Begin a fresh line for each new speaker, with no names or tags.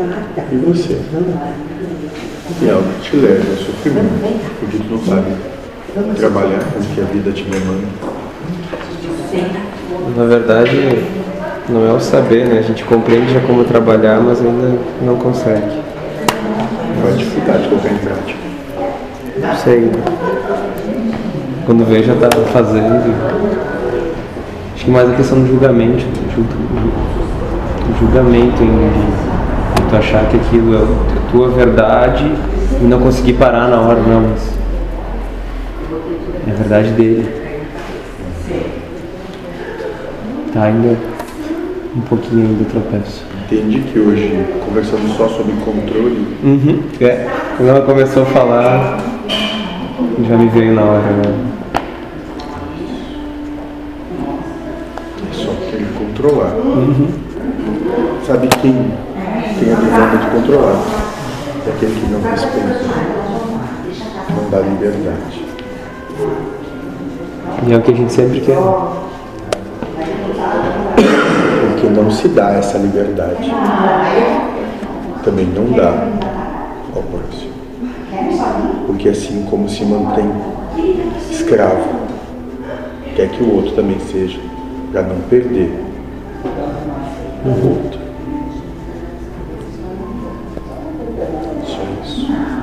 E você? Tem algo que te leva ao sofrimento, porque tu não sabe trabalhar com o que a vida te demanda.
Na verdade, não é o saber, né? A gente compreende já como trabalhar, mas ainda não consegue.
Qual a dificuldade de colocar em prática?
Não sei. Quando vê, já tá fazendo. Acho que mais a questão do julgamento. Julgamento em tu achar que aquilo é a tua verdade e não conseguir parar na hora, não, mas é a verdade dele. Tá ainda um pouquinho ainda tropeço.
Entende que hoje, conversando só sobre controle,
Uhum. É. Quando ela começou a falar, já me veio na hora, né?
é só querer controlar. Sabe quem tem a visão de controlar? É aquele que não respeita, não dá liberdade.
E é o que a gente sempre quer.
Porque não se dá essa liberdade. Também não dá ao próximo. Porque assim como se mantém escravo, quer que o outro também seja, para não perder o outro. Só isso.